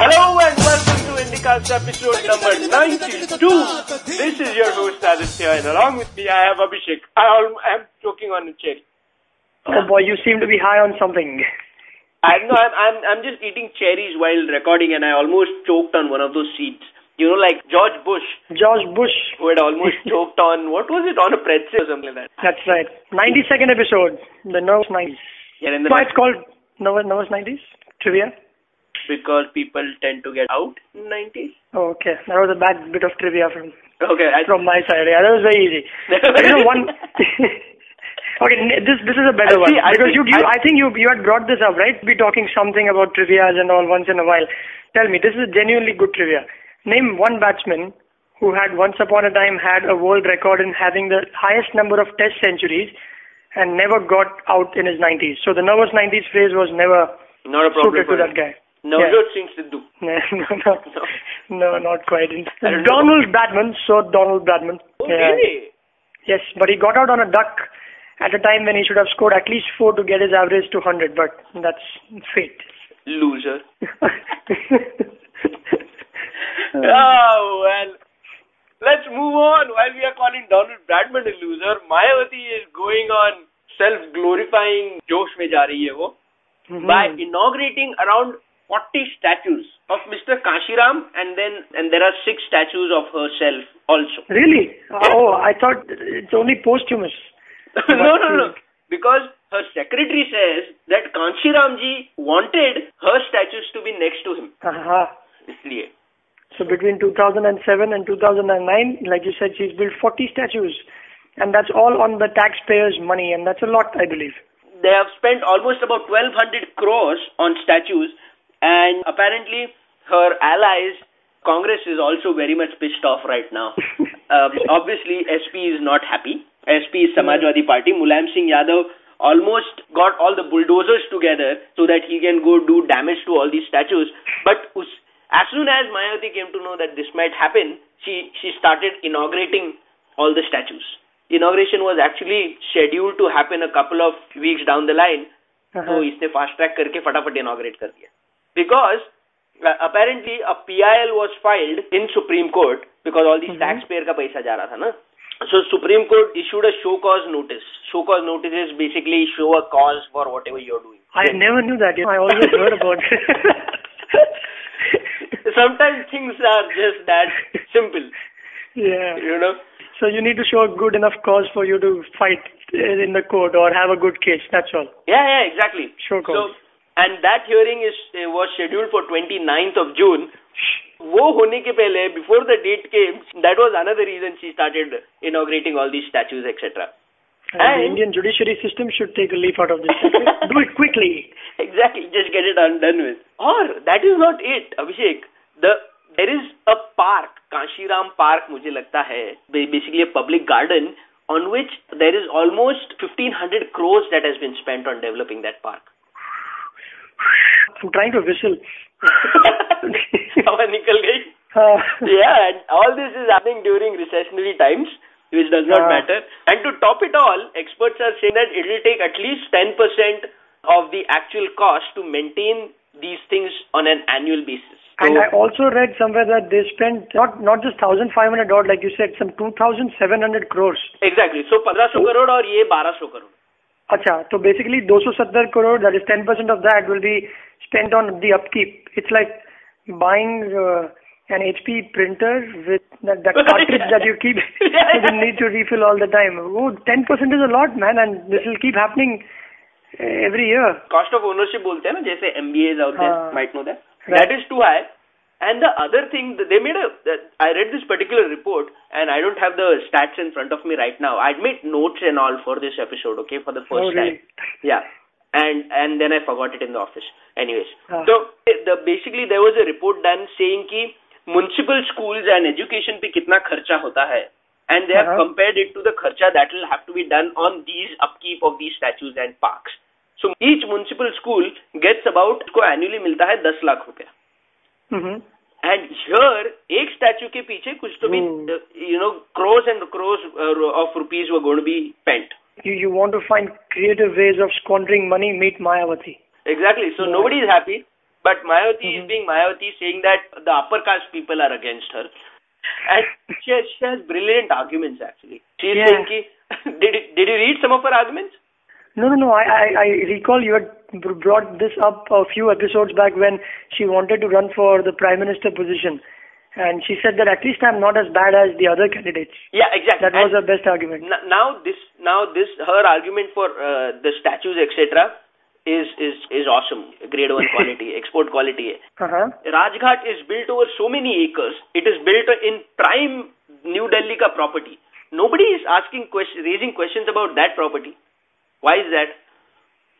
Hello and welcome to Indicast episode number 92. This is your host Aditya and along with me I have Abhishek. I am choking on a cherry. Oh boy, you seem to be high on something. I know I'm, I'm I'm just eating cherries while recording and I almost choked on one of those seeds. You know, like George Bush, George Bush. who had almost choked on what was it on a pretzel or something like that. That's right. 92nd episode. The Nervous 90s. Yeah, and then Why it's called Nervous, Nervous 90s? Trivia? because people tend to get out in 90s. Oh, okay. That was a bad bit of trivia from Okay, I, from my side. Yeah, that was very easy. You know, one. okay, this this is a better I one I because you, you I- I think you you had brought this up, right? Be talking something about trivia's and all once in a while. Tell me, this is genuinely good trivia. Name one batsman who had once upon a time had a world record in having the highest number of Test centuries and never got out in his 90s. So the nervous 90s phrase was never not a problem suited for to that him. guy. Navjot Singh Sidhu. No, no, No. no, not quite. Don't know. Donald Bradman, so Donald Bradman. Oh, Yeah. really? Yes, but he got out on a duck at a time when he should have scored at least four to get his average to 100, but that's fate. Loser. oh, well. Let's move on. While we are calling Donald Bradman a loser, mayawati is going on self-glorifying josh में जा रही by inaugurating around 40 statues of Mr. Kanshiram and then and there are six statues of herself also. Really? Oh, I thought it's only posthumous. no, no, no. Because her secretary says that Kanshiramji wanted her statues to be next to him. Uh-huh. So between 2007 and 2009, like you said, she's built 40 statues. And that's all on the taxpayers' money, and that's a lot, I believe. they have spent almost about 1200 crores on statues and apparently her allies congress is also very much pissed off right now um, obviously sp is not happy sp is samajwadi party mulayam singh yadav almost got all the bulldozers together so that he can go do damage to all these statues but us, as soon as mayawati came to know that this might happen she she started inaugurating all the statues inauguration was actually scheduled to happen a couple of weeks down the line Uh-huh. तो इसने fast track करके फटाफट inaugurate कर दिया because apparently a PIL was filed in supreme court because all this tax payer का पैसा जा रहा था ना सो supreme court issued a show cause notice show cause notice is basically show a cause for what ever you're doing I never knew that. I always heard about it. sometimes things are just that simple yeah. you know So you need to show a good enough cause for you to fight uh, in the court or have a good case. That's all. Yeah, yeah, exactly. Sure, So, cause. and that hearing is uh, was scheduled for 29th of June. वो होने के पहले before the date came, that was another reason she started inaugurating all these statues, etc. And the And- Indian judiciary system should take a leaf out of this. Do it quickly. Exactly, just get it undone with. Or that is not it, Abhishek. The there is a park, Kashiram Park, मुझे लगता है, ba- basically a public garden on which there is almost 1500 crores that has been spent on developing that park. I'm trying to whistle. हवा निकल गई Uh, yeah, and all this is happening during recessionary times, which does not Ah. matter. And to top it all, experts are saying that it will take at least 10% of the actual cost to maintain these things on an annual basis. and So- I also read somewhere that they spent not not just 1,500 odd, like you said, some 2,700 crores. exactly. So 1500 crore और ये 1200 crore. Acha, so basically 270 crore, that is 10% of that will be spent on the upkeep. It's like buying uh, an HP printer with that, that cartridge that you keep, you will need to refill all the time. Oh, 10% is a lot, man, and this will keep happening uh, every year. Cost of ownership बोलते हैं ना जैसे MBAs out there हाँ. might know that. Right. That is too high. And the other thing, they made a. I read this particular report, and I don't have the stats in front of me right now. I'd made notes and all for this episode, okay, for the first oh, time. Yeah, and and then I forgot it in the office. Anyways, ah. so eh, the basically there was a report done saying ki municipal schools and education pe kitna kharcha hota hai, and they have uh -huh. compared it to the kharcha that will have to be done on these upkeep of these statues and parks. So each municipal school gets about को annually मिलता है 10 लाख रुपया. Mm-hmm. एक statue के पीछे कुछ तो भी Hmm. You know crores and crores uh, rupees were going to be spent. You you want to find creative ways of squandering money? Meet Mayawati. Exactly. So Yeah. nobody is happy. But Mayawati mm-hmm. is Mhm. being Mayawati, saying that the upper caste people are against her. And she has, she has brilliant arguments actually. She is Yeah. saying, ki, did, did you read some of her arguments? No, no, no. I, I, I recall you had brought this up a few episodes back when she wanted to run for the prime minister position, and she said that at least I'm not as bad as the other candidates. Yeah, exactly. That was her best argument. n- now this, now this, her argument for uh, the statues, etc., is is is awesome. Grade one quality, export quality. Uh huh. Rajghat is built over so many acres. It is built in prime New Delhi ka property. Nobody is asking question, raising questions about that property. Why is that?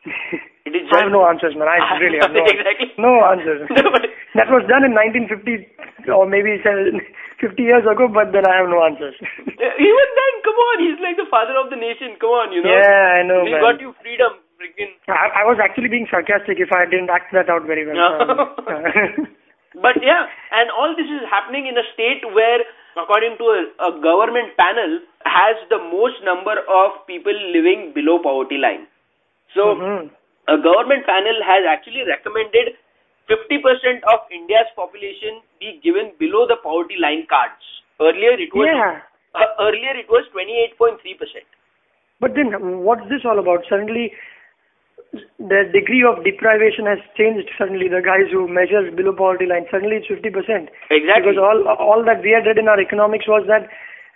It is I have no answers, man. I really have no exactly. no answers. No, but- that was done in 1950 or maybe uh, 50 years ago, but then I have no answers. Uh, even then, come on, he's like the father of the nation. Come on, you know. Yeah, I know, He man. got you freedom, freaking. I, I was actually being sarcastic if I didn't act that out very well. No. But yeah, and all this is happening in a state where, according to a, a government panel, has the most number of people living below poverty line. So, mhm. a government panel has actually recommended 50% of India's population be given below the poverty line cards. Earlier it was Yeah. uh, earlier it was 28.3%. But then, what's this all about? Suddenly, the degree of deprivation has changed. Suddenly, the guys who measure below poverty line, suddenly it's 50%. Exactly. Because all all that we had read in our economics was that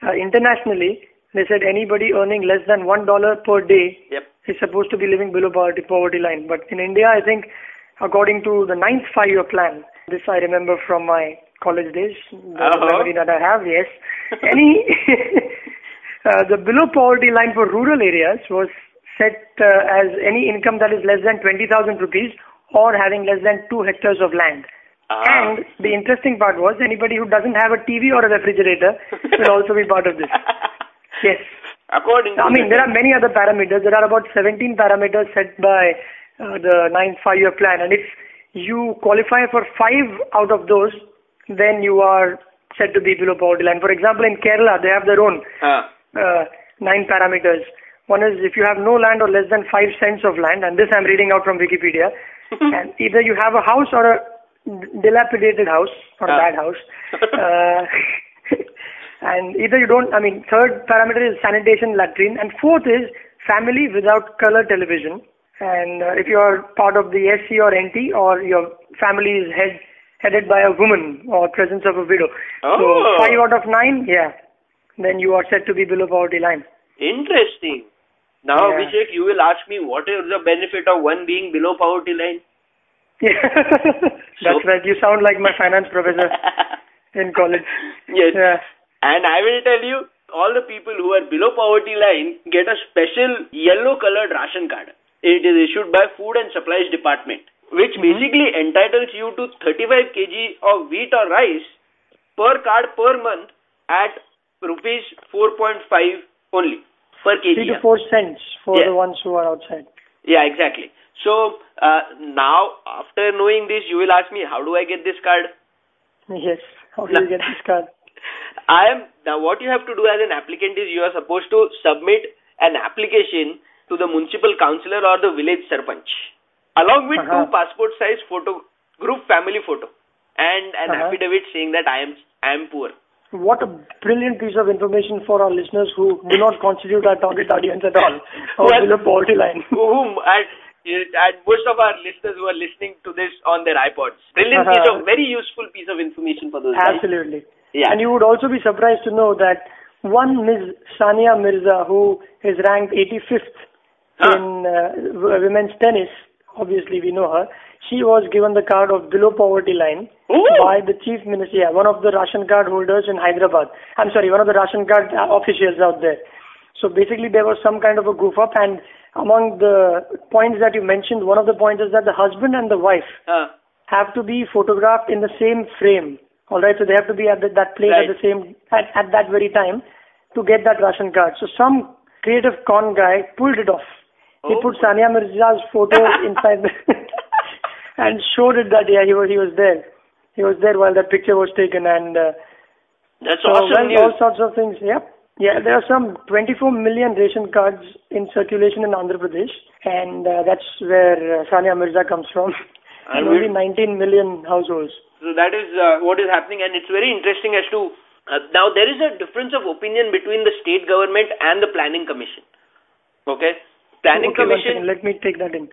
uh, internationally, they said anybody earning less than one dollar per day Yep. is supposed to be living below poverty poverty line. But in India, I think, according to the ninth five-year plan, this I remember from my college days, the Uh-huh. memory that I have. Yes, any uh, the below poverty line for rural areas was set uh, as any income that is less than twenty thousand rupees or having less than two hectares of land. Ah. And the interesting part was anybody who doesn't have a TV or a refrigerator will also be part of this. Yes. According to I mean, there are many other parameters. There are about 17 parameters set by uh, the ninth five-year plan, and if you qualify for five out of those, then you are said to be below poverty line. For example, in Kerala, they have their own Ah. uh, nine parameters. One is if you have no land or less than five cents of land, and this I'm reading out from Wikipedia, and either you have a house or a dilapidated house or a Ah. bad house. Uh, and either you don't, I mean, third parameter is sanitation, latrine, and fourth is family without color television. And uh, if you are part of the SC or NT or your family is head, headed by a woman or presence of a widow. Oh. So five out of nine, yeah, then you are said to be below poverty line. Interesting. Now, Yeah. Abhishek, you will ask me what is the benefit of one being below poverty line? Yeah, that's So- right. You sound like my finance professor in college. yes. Yeah. And I will tell you, all the people who are below poverty line get a special yellow colored ration card. It is issued by Food and Supplies Department, which Mhm. basically entitles you to 35 kg of wheat or rice per card per month at rupees 4.5 only per kg. Three to four cents for Yeah. the ones who are outside. Yeah, exactly. So uh, now, after knowing this, you will ask me, how do I get this card? Yes. How do you get this card? I am now. What you have to do as an applicant is you are supposed to submit an application to the municipal councillor or the village sarpanch, along with Uh-huh. two passport size photo, group family photo, and an Uh-huh. affidavit saying that I am I am poor. What a brilliant piece of information for our listeners who do not constitute our target audience at all, or below poverty line. Whom and, and most of our listeners who are listening to this on their iPods. Brilliant piece Uh-huh. of very useful piece of information for those guys. Absolutely. Yeah. And you would also be surprised to know that one Ms. Sania Mirza, who is ranked 85th Huh. in uh, women's tennis, obviously we know her, she was given the card of below poverty line Ooh. by the chief minister, yeah, one of the ration card holders in Hyderabad. I'm sorry, one of the ration card uh, officials out there. So basically there was some kind of a goof up and among the points that you mentioned, one of the points is that the husband and the wife Uh, have to be photographed in the same frame. All right, so they have to be at the, that place Right. at the same at, at that very time to get that ration card. So some creative con guy pulled it off. He Oh. put Sania Mirza's photo inside the and showed it that yeah he was he was there. He was there while that picture was taken and uh, that's so awesome well, news. all sorts of things. Yep. Yeah, there are some 24 million ration cards in circulation in Andhra Pradesh, and uh, that's where uh, Sania Mirza comes from. And and only we- 19 million households. So that is uh, what is happening, and it's very interesting as to uh, now there is a difference of opinion between the state government and the planning commission. Okay, planning okay, one commission. second, let me take that in.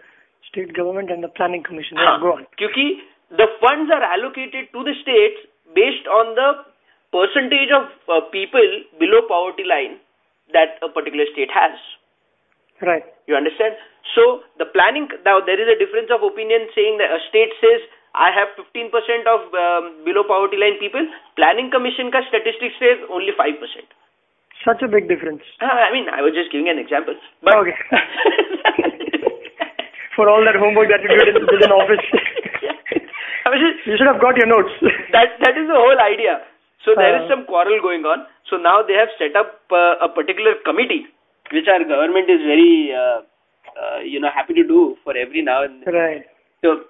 State government and the planning commission. हाँ, Yeah, go on. क्योंकि the funds are allocated to the states based on the percentage of uh, people below poverty line that a particular state has. Right. You understand? So the planning now there is a difference of opinion saying that a state says I have 15% of um, below poverty line people. Planning commission ka statistics says only 5%. Such a big difference. Ah, I mean, I was just giving an example. But Okay. For all that homework that you did in, did in office. I was just, you should have got your notes. that that is the whole idea. So there is Uh. some quarrel going on. So now they have set up uh, a particular committee, which our government is very, uh, uh, you know, happy to do for every now and then. right. So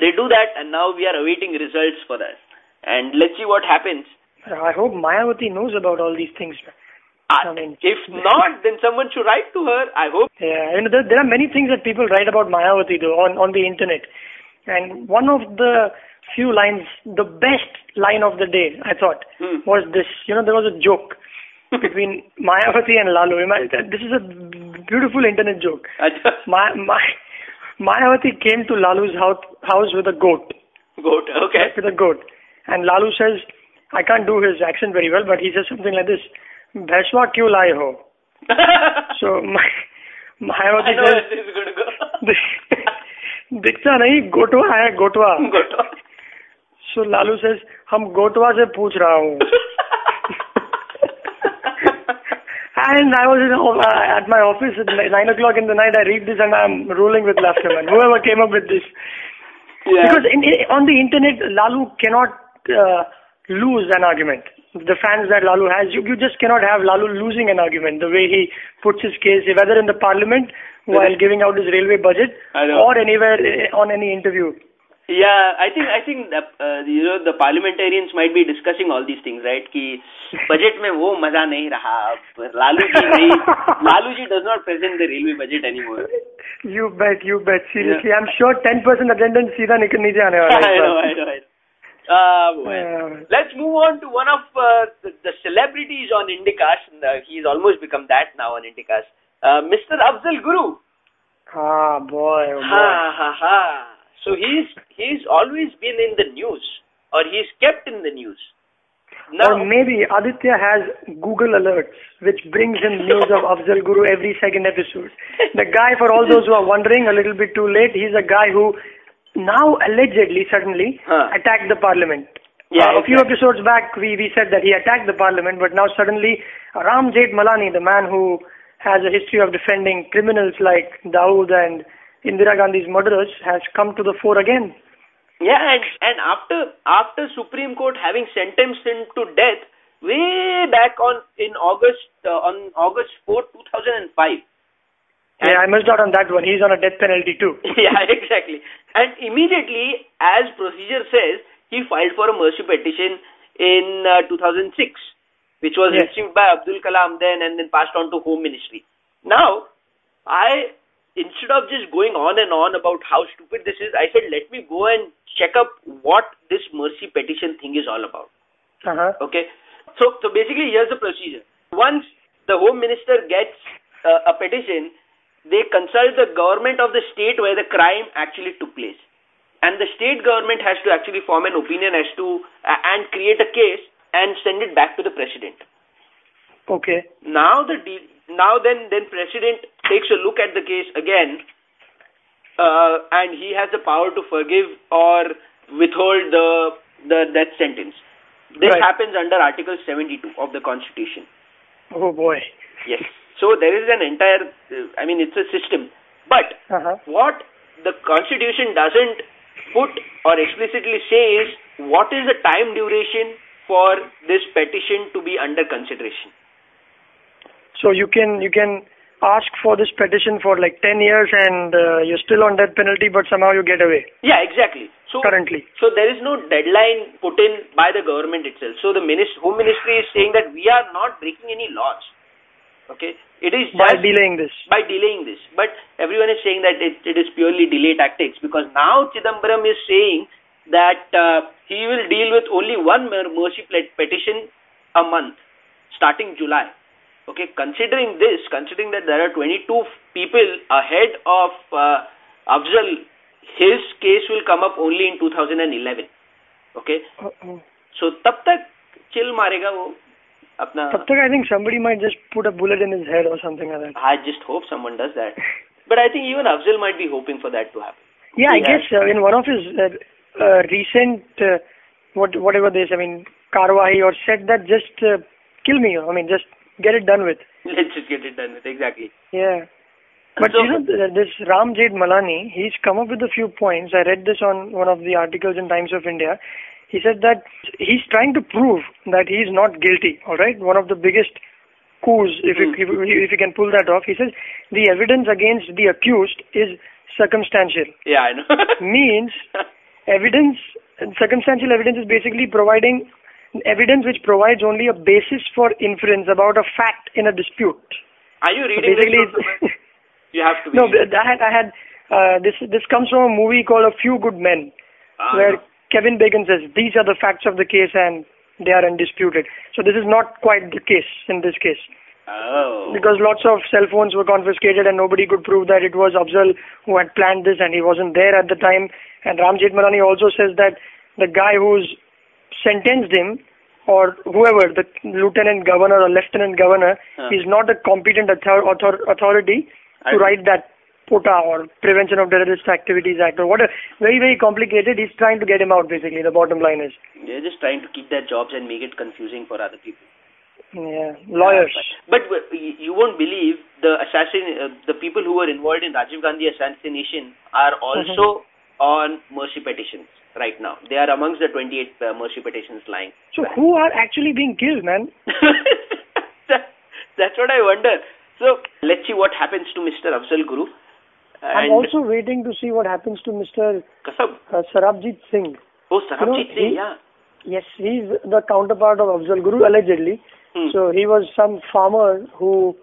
they do that, and now we are awaiting results for that. And let's see what happens. I hope Mayawati knows about all these things. Uh, I mean- if not, then someone should write to her. I hope. Yeah, you know, there, there are many things that people write about Mayawati though on, on the internet. And one of the few lines, the best line of the day, I thought, Hmm. was this. You know, there was a joke between Mayawati and Lalu. This is a beautiful internet joke. My, my, Mayawati came to Lalu's house, house with a goat. Goat. Okay. With a goat. And Lalu says, I can't do his accent very well, but he says something like this, Bhaiswa kyu lai ho? So, my, Mayawati says, where this is going to go. दिखता नहीं गोटवा है गोटवा Goat. सो Lalu says हम गोटवा से पूछ रहा हूँ and I was in, uh, at my office at ni- nine o'clock in the night. I read this and I'm rolling with laughter, man. Whoever came up with this, Yeah. because in, in, on the internet, Lalu cannot uh, lose an argument. The fans that Lalu has, you, you just cannot have Lalu losing an argument. The way he puts his case, whether in the parliament while giving out his railway budget or anywhere eh, on any interview. Yeah, I think I think the, uh, you know the parliamentarians might be discussing all these things, right? That budget में wo, maza nahi raha. Lalu ji does not present the railway budget anymore. You bet, you bet. Seriously, yeah. I'm sure 10% attendance सीधा निकल नीचे आने वाला know, I know, I know. Ah, uh, well, let's move on to one of uh, the, the celebrities on Indicast. Uh, he's almost become that now on Indicast. Uh, Mr. Afzal Guru. Ah, boy, oh boy. Ha ha ha. So he's he's always been in the news, or he's kept in the news. Now, Or maybe Aditya has Google alerts, which brings him news of Afzal Guru every second episode. The guy, for all those who are wondering, a little bit too late, he's a guy who now allegedly, suddenly, Huh. attacked the parliament. Yeah, Uh, a few exactly. episodes back, we, we said that he attacked the parliament, but now suddenly, Ram Jethmalani, the man who has a history of defending criminals like Dawood and Indira Gandhi's murderers, has come to the fore again. yeah, and and after after Supreme Court having sentenced him to death way back on in August uh, on August 4, 2005. Yeah, I missed out on that one. He's on a death penalty too. yeah, exactly. And immediately, as procedure says, he filed for a mercy petition in uh, 2006, which was Yes. received by Abdul Kalam then and then passed on to Home Ministry. Now, I instead of just going on and on about how stupid this is, I said let me go and check up what this mercy petition thing is all about. Uh-huh. Okay. So, so basically, here's the procedure. Once the Home Minister gets uh, a petition, they consult the government of the state where the crime actually took place. And the state government has to actually form an opinion as to, uh, and create a case and send it back to the president. Okay. Now the de- now then then president takes a look at the case again, uh, and he has the power to forgive or withhold the the death sentence. This Right. happens under Article 72 of the Constitution. Oh boy. Yes. So there is an entire, uh, I mean, it's a system. But Uh-huh. what the Constitution doesn't put or explicitly say is what is the time duration for this petition to be under consideration. So you can you can ask for this petition for like 10 years and uh, you're still on death penalty but somehow you get away. Yeah, exactly. So currently. So there is no deadline put in by the government itself. So the ministry, Home Ministry is saying that we are not breaking any laws. Okay, it is By delaying this. by delaying this. But everyone is saying that it, it is purely delay tactics because now Chidambaram is saying that uh, he will deal with only one mer- mercy pet- petition a month starting July. Okay, considering this, considering that there are 22 people ahead of uh, Afzal, his case will come up only in 2011. Okay, Uh-oh. so तब तक chill मारेगा वो अपना Tab tak I think somebody might just put a bullet in his head or something like that. I just hope someone does that. But I think even Afzal might be hoping for that to happen. Yeah, I Yeah. guess uh, in one of his uh, uh, recent, uh, what whatever this, I mean, Karwahi or said that just uh, kill me. I mean, just get it done with. Let's just get it done with. Exactly. Yeah. But So- you know, this Ram Jethmalani, he's come up with a few points. I read this on one of the articles in Times of India. He said that he's trying to prove that he's not guilty. All right, one of the biggest coups, if you, if, you- if you can pull that off. He says the evidence against the accused is circumstantial. Yeah, I know. Means evidence, circumstantial evidence is basically providing evidence which provides only a basis for inference about a fact in a dispute. Are you So reading basically, this? you have to be. no, reading. I had, I had uh, this. This comes from a movie called A Few Good Men, Ah, where no. Kevin Bacon says these are the facts of the case and they are undisputed. So this is not quite the case in this case Oh. because lots of cell phones were confiscated and nobody could prove that it was Afzal who had planned this and he wasn't there at the time. And Ram Jethmalani also says that the guy who's sentenced him or whoever, the lieutenant governor or lieutenant governor, Huh. is not a competent author- author- authority to I- write that POTA or Prevention of Terrorist Activities Act or whatever. Very, very complicated. He's trying to get him out basically. The bottom line is. They're just trying to keep their jobs and make it confusing for other people. Yeah. Lawyers. But, but you won't believe the assassin, uh, the people who were involved in Rajiv Gandhi assassination are also on mercy petitions right now. They are amongst the 28 uh, mercy petitions lying. So who are actually being killed, man? that, that's what I wonder. So let's see what happens to Mr. Afzal Guru. I'm also waiting to see what happens to Mr. Kasab. Uh, Sarabjit Singh. Oh, Sarabjit he- Singh, yeah. Yes, he's the counterpart of Afzal Guru, allegedly. Hmm. So he was some farmer who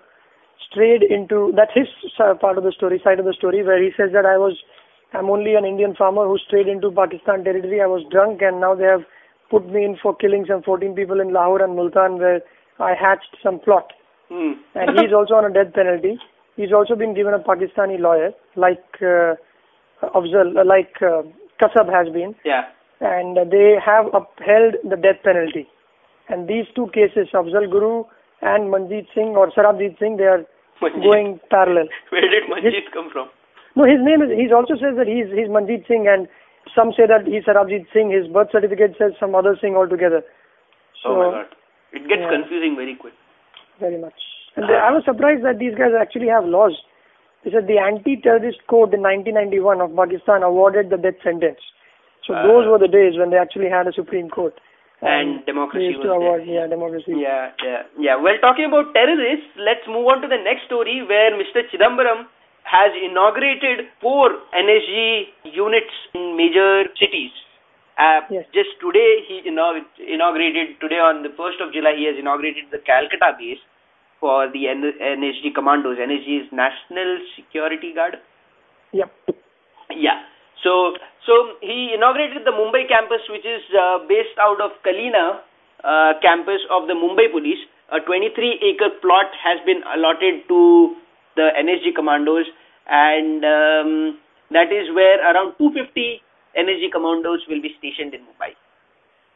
strayed into that's his part of the story, side of the story, where he says that I was, I'm only an Indian farmer who strayed into Pakistan territory. I was drunk, and now they have put me in for killing some 14 people in Lahore and Multan, where I hatched some plot. Hmm. And he's also on a death penalty. He's also been given a Pakistani lawyer, like uh, Afzal, uh, like uh, Kasab has been yeah. And they have upheld the death penalty. And these two cases, Afzal Guru and Manjeet Singh or Sarabjit Singh, they are going parallel. Where did Manjeet come from? No, his name is, he also says that he's, he's Manjeet Singh and some say that he's Sarabjit Singh. His birth certificate says some other Singh altogether. So, oh my god. It gets yeah. confusing very quick. very much. And they, I was surprised that these guys actually have laws. They said the anti-terrorist code in 1991 of Pakistan awarded the death sentence. So Ah. those were the days when they actually had a Supreme Court. And democracy was there. yeah, democracy. Yeah, yeah, yeah. Well, talking about terrorists, let's move on to the next story where Mr. Chidambaram has inaugurated four NSG units in major cities. Uh, Yes. Just today, he inaug- inaugurated, today on the 1st of July, he has inaugurated the Calcutta base for the N- NSG commandos. NSG is National Security Guard. Yep. Yeah. So, so he inaugurated the Mumbai campus, which is uh, based out of Kalina uh, campus of the Mumbai Police. A 23-acre plot has been allotted to the NSG commandos, and um, that is where around 250 NSG commandos will be stationed in Mumbai.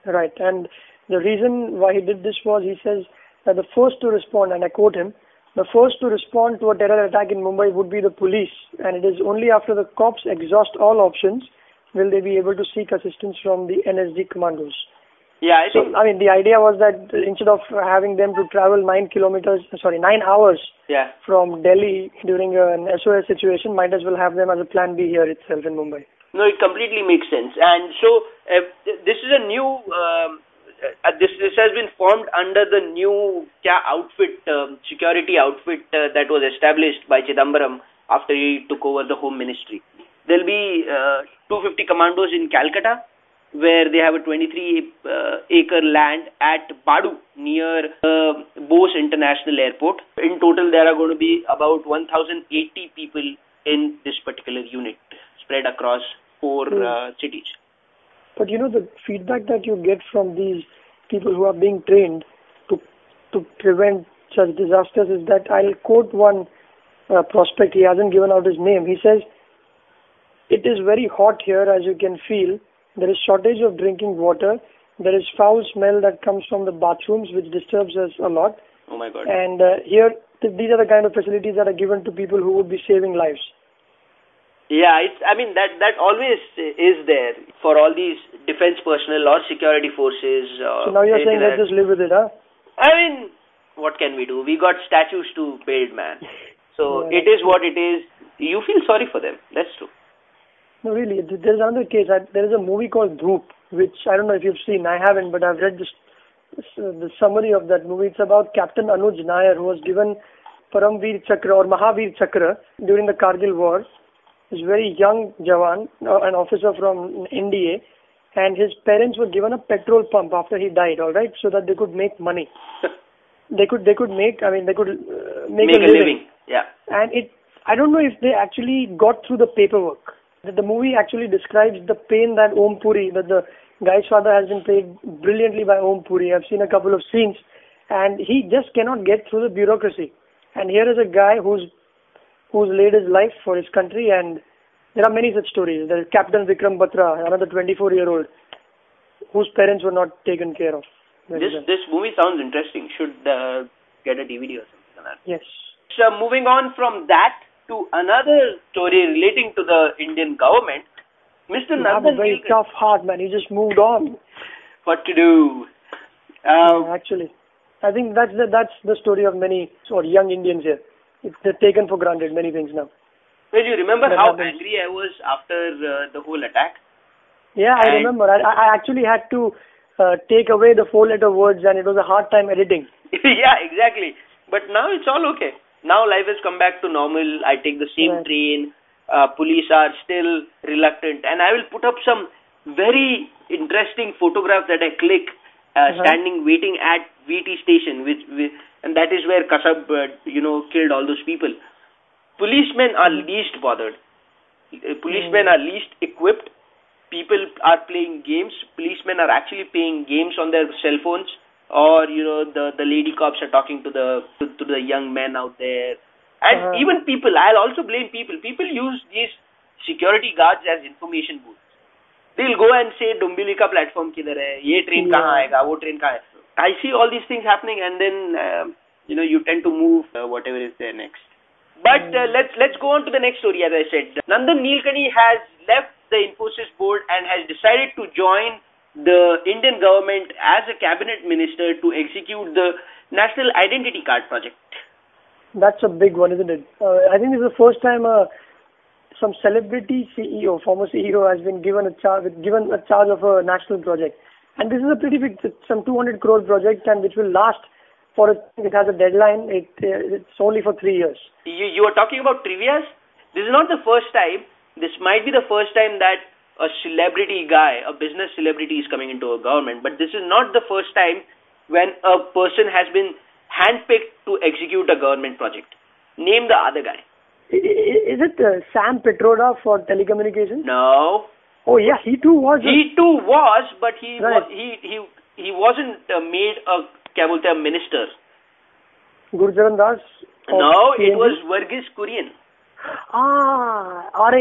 Right. And the reason why he did this was he says that the first to respond, and I quote him, the first to respond to a terror attack in Mumbai would be the police, and it is only after the cops exhaust all options will they be able to seek assistance from the NSG commandos. Yeah, I So, think. I mean, the idea was that instead of having them to travel nine kilometers, sorry, nine hours Yeah. from Delhi during an SOS situation, might as well have them as a plan B here itself in Mumbai. No, it completely makes sense. And so uh, this is a new. Um, uh, this this has been formed under the new kya outfit, um, security outfit uh, that was established by Chidambaram after he took over the Home Ministry. There'll be uh, 250 commandos in Calcutta, where they have a 23 uh, acre land at Badu near uh, Bose International Airport. In total, there are going to be about 1,080 people in this particular unit spread across four uh, cities. But you know the feedback that you get from these people who are being trained to to prevent such disasters is that I'll quote one uh, prospect. He hasn't given out his name. He says, "It is very hot here, as you can feel. There is shortage of drinking water. There is foul smell that comes from the bathrooms, which disturbs us a lot. Oh my God. And uh, here, th- these are the kind of facilities that are given to people who would be saving lives." Yeah, it's. I mean that that always is there for all these defense personnel or security forces. Uh, So now you're saying let's just live with it, huh? I mean, what can we do? We got statues to build, man. So Yeah. it is what it is. You feel sorry for them. That's true. No, really. There's another case. There is a movie called Dhoop, which I don't know if you've seen. I haven't, but I've read this, this uh, the summary of that movie. It's about Captain Anuj Nair, who was given Paramveer Chakra or Mahavir Chakra during the Kargil War. A very young Jawan, uh, an officer from NDA, and his parents were given a petrol pump after he died. All right, so that they could make money. They could, they could make. I mean, they could uh, make, Make a living. Yeah. and it I don't know if they actually got through the paperwork. The, the movie actually describes the pain that Om Puri, that the guy's father has been played brilliantly by Om Puri. I've seen a couple of scenes, and he just cannot get through the bureaucracy. And here is a guy who's who's laid his life for his country, and there are many such stories. There is Captain Vikram Batra, another 24-year-old, whose parents were not taken care of. This well. this movie sounds interesting. Should uh, get a DVD or something like that. Yes. So moving on from that to another story relating to the Indian government, Mr. You have a Nandan very tough heart, man. You just moved on. What to do? Um, actually, I think that's the, that's the story of many or young Indians here. It's, taken for granted many things now. well, you remember That how angry I was after uh, the whole attack? Yeah, I remember. I, I actually had to uh, take away the four-letter words, and it was a hard time editing. yeah, exactly. But now it's all okay. Now life has come back to normal. I take the same Right. train. Uh, police are still reluctant, and I will put up some very interesting photographs that I click uh, Uh-huh. standing waiting at VT station, which, which and that is where Kasab, uh, you know, killed all those people. Policemen are least bothered. Uh, Policemen are least equipped. People are playing games. Policemen are actually playing games on their cell phones, or you know, the the lady cops are talking to the to, to the young men out there, and Uh-huh. even people. I'll also blame people. People use these security guards as information booths. They'll go and say ka platform kidhar hai, ye train Yeah. kahan aayega, wo train kahan hai. I see all these things happening, and then uh, you know you tend to move uh, whatever is there next. But uh, let's let's go on to the next story. As I said, Nandan Nilekani has left the Infosys board and has decided to join the Indian government as a cabinet minister to execute the National Identity Card project. That's a big one, isn't it? Uh, I think this is the first time uh, some celebrity CEO, former CEO, has been given a charge given a charge of a national project. And this is a pretty big, some 200 crore project, and which will last for a, it has a deadline. It uh, it's only for three years. You you are talking about trivias. This is not the first time. This might be the first time that a celebrity guy, a business celebrity, is coming into a government. But this is not the first time when a person has been handpicked to execute a government project. Name the other guy. Is it uh, Sam Pitroda for telecommunications? No. Oh yeah, he too was. He a... too was, but he right. was, he he he wasn't uh, made a Kabulta minister. Gurcharan Das. No, it was Varghese Kurian. Ah, are.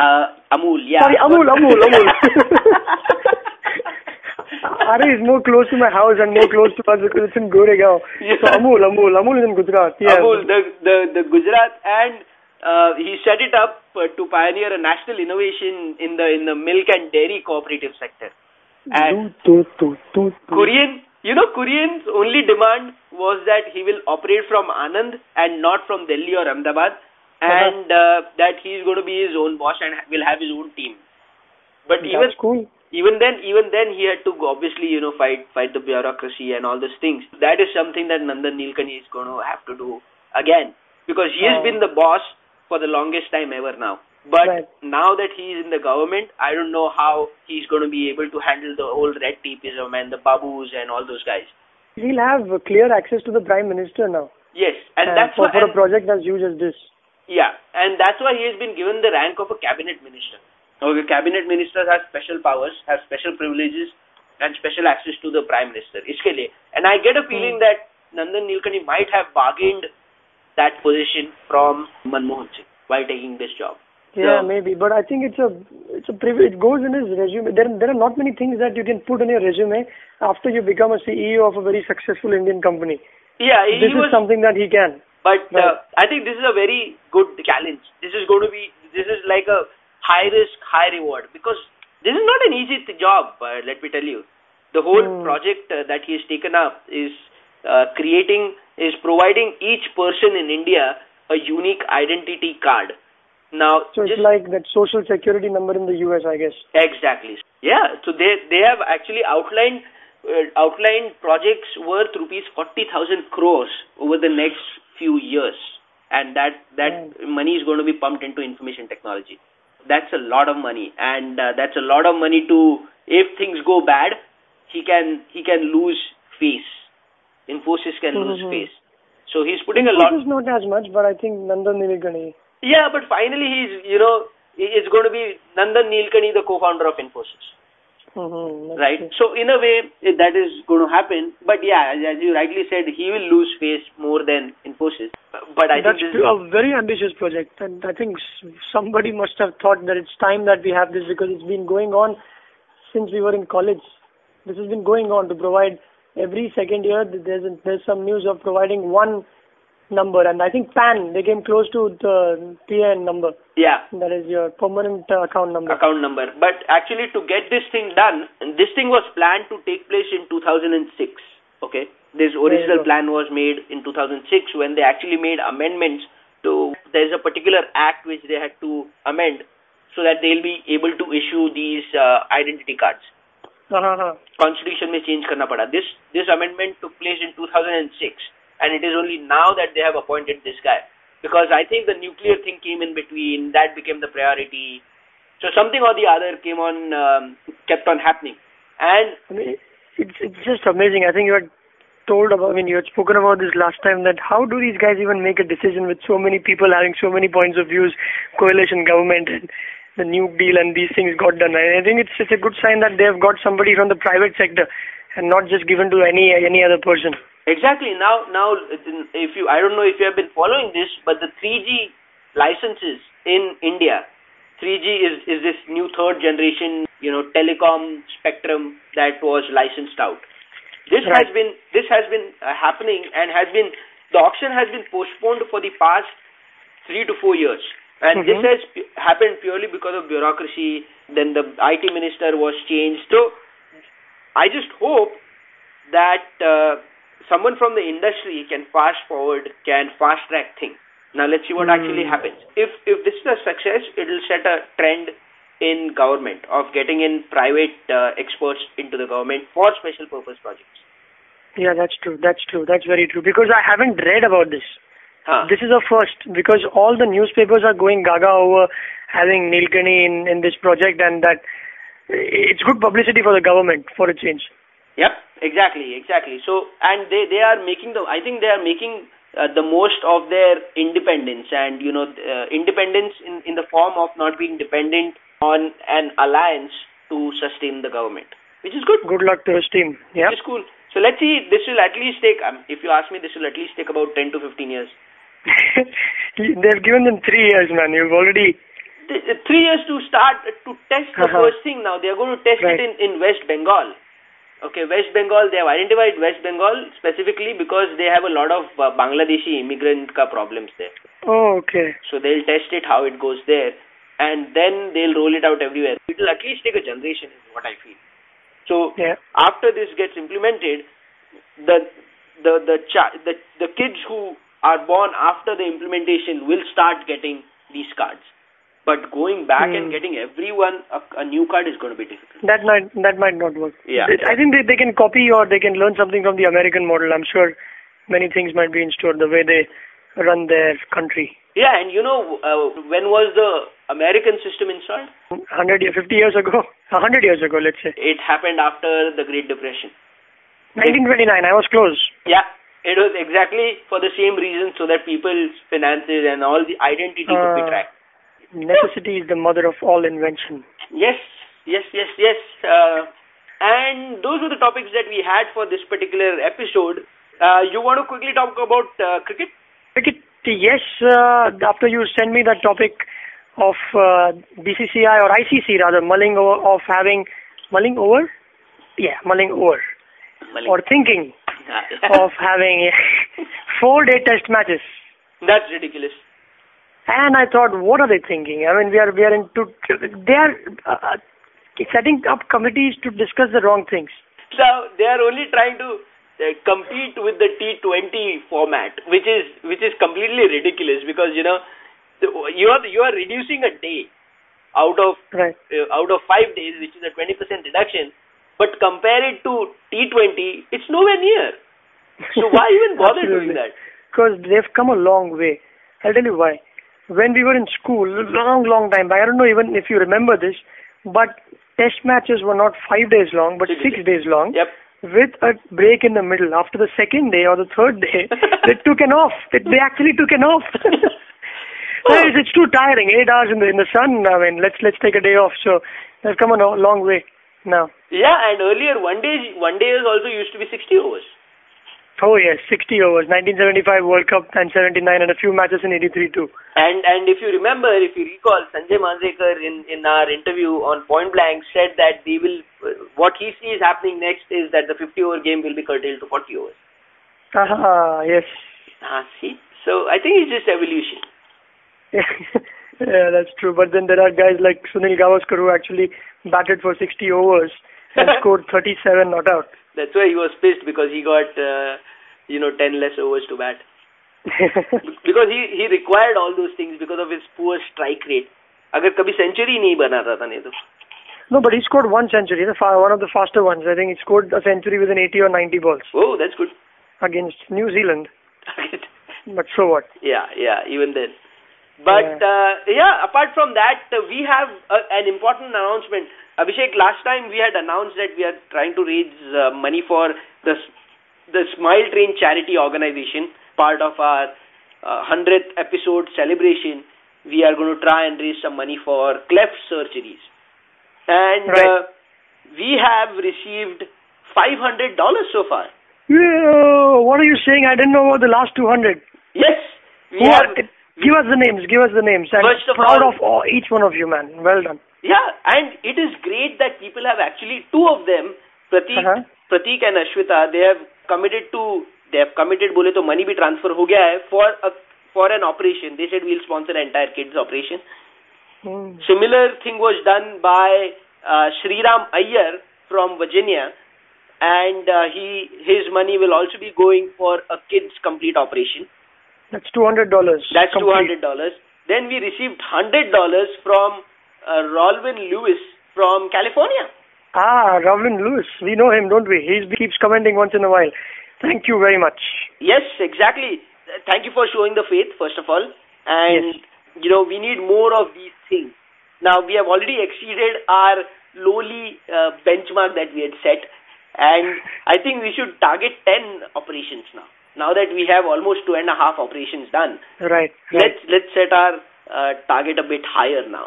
Uh, Amul, yeah. Sorry, Amul, Amul, Amul. Aarey is more close to my house and more close to us because it's in Goregaon. Yeah. So Amul, Amul, Amul is in Gujarat. Yeah. Amul, the the the Gujarat and uh, he set it up uh, to pioneer a national innovation in the in the milk and dairy cooperative sector. And Do, do, do, do. Kurian, you know, Kurian's only demand was that he will operate from Anand and not from Delhi or Ahmedabad, and uh, that he is going to be his own boss and will have his own team. But even cool. even then even then he had to obviously you know fight fight the bureaucracy and all those things that is something that nandan nilekani is going to have to do again because he has Oh. been the boss for the longest time ever now But Right. now that he is in the government, I don't know how he's going to be able to handle the whole red tapeism and the babus and all those guys. He'll have clear access to the Prime Minister now. Yes, and And that's for, why. for a and- project as huge as this. Yeah, and that's why he has been given the rank of a cabinet minister. Okay, cabinet ministers have special powers, have special privileges, and special access to the prime minister. इसके लिए, and I get a feeling that Nandan Nilekani might have bargained that position from Manmohan Singh while taking this job. Yeah, So- maybe, but I think it's a it's a privilege. It goes in his resume. There there are not many things that you can put in your resume after you become a CEO of a very successful Indian company. Yeah, he This was. is something that he can. But uh, I think this is a very good challenge. This is going to be, this is like a high risk, high reward because this is not an easy job, uh, let me tell you. The whole Hmm. project uh, that he has taken up is uh, creating, is providing each person in India a unique identity card. Now, So it's just like that social security number in the US, I guess. Exactly. Yeah. So they they have actually outlined uh, outlined projects worth rupees forty thousand crores over the next few years, and that that money is going to be pumped into information technology. That's a lot of money, and uh, that's a lot of money to if things go bad, he can he can lose face. Infosys can lose Mhm. face. So he's putting a lot. This is not as much, but I think Nandan Nilekani. Yeah, but finally he's you know it's going to be Nandan Nilekani, the co-founder of Infosys. Mm-hmm, right? So in a way, that is going to happen. But yeah, as- as you rightly said, he will lose face more than Infosys. But I That's think this a very ambitious project, and I think somebody must have thought that it's time that we have this because it's been going on since we were in college. This has been going on to provide every second year. There's there's some news of providing one number, and I think PAN they came close to the PAN number. yeah That is your permanent uh, account number. account number. But actually, to get this thing done, this thing was planned to take place in 2006. Okay, this original plan was made in 2006 when they actually made amendments to. There's a particular act which they had to amend so that they'll be able to issue these uh, identity cards. Uh-huh. constitution में change करना पड़ा. This this amendment took place in 2006, and it is only now that they have appointed this guy. Because I think the nuclear thing came in between, that became the priority. So something or the other came on, um, kept on happening, and I mean, it's it's just amazing. I think you had told about, I mean, you had spoken about this last time that how do these guys even make a decision with so many people having so many points of views, coalition government and the new deal and these things got done. I I think it's it's a good sign that they've got somebody from the private sector and not just given to any any other person. exactly now now if you I don't know if you have been following this, but the 3G licenses in India 3G is, is this new third generation, you know, telecom spectrum that was licensed out. This Right. has been this has been uh, happening and has been the auction has been postponed for the past three to four years, and this Mhm. has happened purely because of bureaucracy. Then the IT minister was changed. So I just hope that uh, someone from the industry can fast forward, can fast track things. Now let's see what Hmm. actually happens. If if this is a success, it will set a trend in government of getting in private uh, experts into the government for special purpose projects. Yeah, that's true. That's true. That's very true. Because I haven't read about this. Huh. This is a first because all the newspapers are going gaga over having Nilekani in, in this project and that it's good publicity for the government for a change. Yep, exactly, exactly. So, and they they are making the. I think they are making uh, the most of their independence, and you know, uh, independence in in the form of not being dependent on an alliance to sustain the government, which is good. Good luck to his team. Yeah. Which is cool. So let's see. This will at least take. Um, if you ask me, this will at least take about ten to fifteen years. They've given them three years, man. You've already. Th- uh, Three years to start uh, to test the Uh-huh. first thing. Now they are going to test Right. it in in West Bengal. Okay, West Bengal. They have identified West Bengal specifically because they have a lot of uh, Bangladeshi immigrant ka problems there. Oh, okay. So they'll test it how it goes there, and then they'll roll it out everywhere. It will at least take a generation, is what I feel. So Yeah. after this gets implemented, the the the the the kids who are born after the implementation will start getting these cards. But going back Hmm. and getting everyone a, a new card is going to be difficult. That might that might not work. Yeah. I think they, they can copy or they can learn something from the American model. I'm sure many things might be in store. The way they run their country. Yeah, and you know uh, when was the American system installed? 100 years, 50 years ago, 100 years ago, let's say. It happened after the Great Depression. 1929. I was close. Yeah, it was exactly for the same reason, so that people's finances and all the identity could be Uh, tracked. Necessity is the mother of all invention. Yes, yes, yes, yes. Uh, and those were the topics that we had for this particular episode. Uh, you want to quickly talk about uh, cricket? Cricket, yes. Uh, after you send me the topic of uh, BCCI or ICC rather mulling over of having mulling over, yeah, mulling over Malik. or thinking. of having four day test matches. That's ridiculous. And I thought, what are they thinking? I mean, we are we are into they are uh, setting up committees to discuss the wrong things. So they are only trying to uh, compete with the T20 format, which is which is completely ridiculous because you know you are you are reducing a day out of Right. uh, out of five days, which is a 20% reduction. But compare it to T20, it's nowhere near. So why even bother doing that? Because they've come a long way. I'll tell you why. When we were in school, long, long time back, I don't know even if you remember this, but test matches were not five days long, but Six six days. long. Yep. With a break in the middle. After the second day or the third day, they took an off. They, they actually took an off. Well, it's, it's too tiring. Eight hours in the in the sun. I mean, let's let's take a day off. So they've come a long way now. Yeah, and earlier one day one day is also used to be 60 overs. Oh yes, 60 overs, 1975 World Cup and 79, and a few matches in 83 too. And and if you remember, if you recall, Sanjay Manjrekar in in our interview on Point Blank said that they will. Uh, what he sees happening next is that the 50 over game will be curtailed to 40 overs. Ah, yes. Ah, see. So I think it's just evolution. yeah, that's true. But then there are guys like Sunil Gavaskar who actually batted for 60 overs and scored 37 not out. That's why he was pissed because he got uh, you know 10 less overs to bat. because he he required all those things because of his poor strike rate. अगर कभी century नहीं बनाता था नहीं तो no, but he scored one century, the fa- one of the faster ones. I think he scored a century within 80 or 90 balls oh that's good against New Zealand. But so what? yeah yeah even then but uh, yeah apart from that uh, we have uh, an important announcement Abhishek last time we had announced that we are trying to raise uh, money for the the Smile Train charity organization part of our uh, 100th episode celebration we are going to try and raise some money for cleft surgeries and Right. uh, we have received $500 so far Yeah, what are you saying? I didn't know about the last 200. yes we Who have give us the names. Give us the names. I'm proud all- of all, each one of you, man. Well done. Yeah, and it is great that people have actually two of them, Pratik, Uh-huh. Pratik and Ashwita, they have committed to they have committed बोले तो money भी transfer हो गया है for a for an operation. They said we'll sponsor the entire kids operation. Hmm. Similar thing was done by uh, Sriram Iyer from Virginia, and uh, he his money will also be going for a kids complete operation. That's $200. That's two complete. hundred dollars. Then we received hundred dollars from uh, Rolvin Lewis from California. Ah, Ravlin Lewis. We know him, don't we? He keeps commenting once in a while. Thank you very much. Yes, exactly. Uh, Thank you for showing the faith, first of all. And, you know, we need more of these things. Now, we have already exceeded our lowly uh, benchmark that we had set. And I think we should target 10 operations now. Now that we have almost two and a half operations done, Right. right. let's let's set our uh, target a bit higher now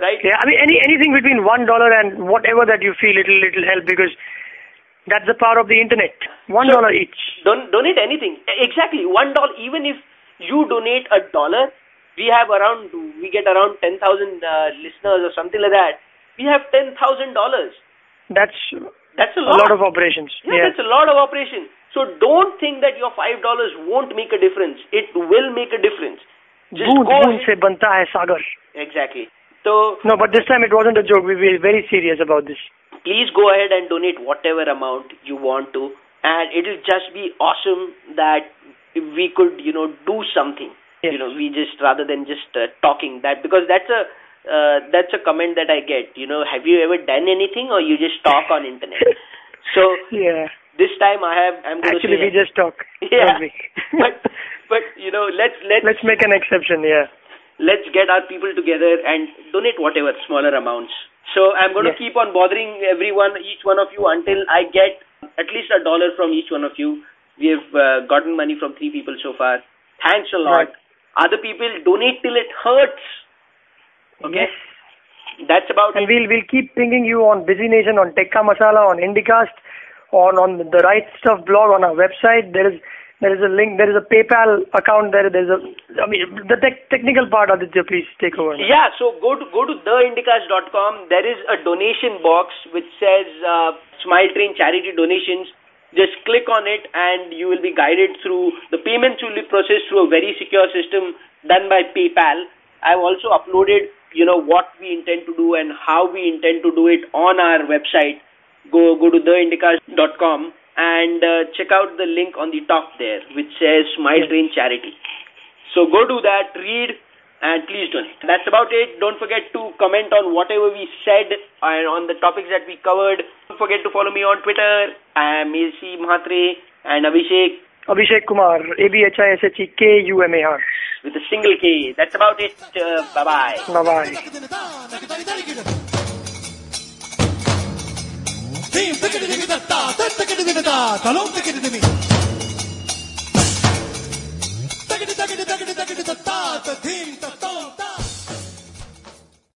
Right? Yeah, I mean, any anything between one dollar and whatever that you feel it'll it'll help because that's the power of the internet. One So- dollar each. Don't donate anything. Exactly, one dollar. Even if you donate a dollar, we have around we get around ten thousand uh, listeners or something like that. We have ten thousand dollars. That's That's a a lot. lot of operations. yeah, Yeah. that's a lot of operation. So don't think that your five dollars won't make a difference. It will make a difference. Just बूंद go बूंद ahead- से बनता है सागर. Exactly. So No, but this time it wasn't a joke. We were very serious about this. please go ahead and donate whatever amount you want to and it'll just be awesome that we could you know do something Yes. you know we just rather than just uh, talking that because that's a uh, that's a comment that i get you know have you ever done anything or you just talk on internet so Yeah. this time i have i'm going Actually, to we just talk. yeah but but you know, let's let's Let's make an exception. Yeah. Let's get our people together and donate whatever smaller amounts. So I'm going Yes. to keep on bothering everyone, each one of you, until I get at least a dollar from each one of you. We have uh, gotten money from three people so far. Thanks a lot. Right. Other people donate till it hurts. Okay, Yes. that's about And it. we'll we'll keep pinging you on Busy Nation, on Tekka Masala, on Indicast, on on the Right Stuff blog, on our website. There is there is a link. There is a PayPal account. There there's a. I mean, the tech technical part, Aditya, please take over. Yeah, so go to go to theindicast.com. There is a donation box which says uh, Smile Train charity donations. Just click on it and you will be guided through the payments will be processed through a very secure system done by PayPal. I've also uploaded, you know, what we intend to do and how we intend to do it on our website. Go go to theindicast.com and uh, check out the link on the top there which says Smile Train charity. So go do that, read, and please donate. That's about it. Don't forget to comment on whatever we said and on the topics that we covered. Don't forget to follow me on Twitter. I am AC Mahatre and Abhishek Abhishek Kumar, A B H I S H E K U M A R. with a single K. That's about it. Uh, bye bye bye. Bye bye. Team ticket ticket ta ta ticket ticket ta talong ticket ticket ticket ticket ticket ticket ta ta team ta ta ta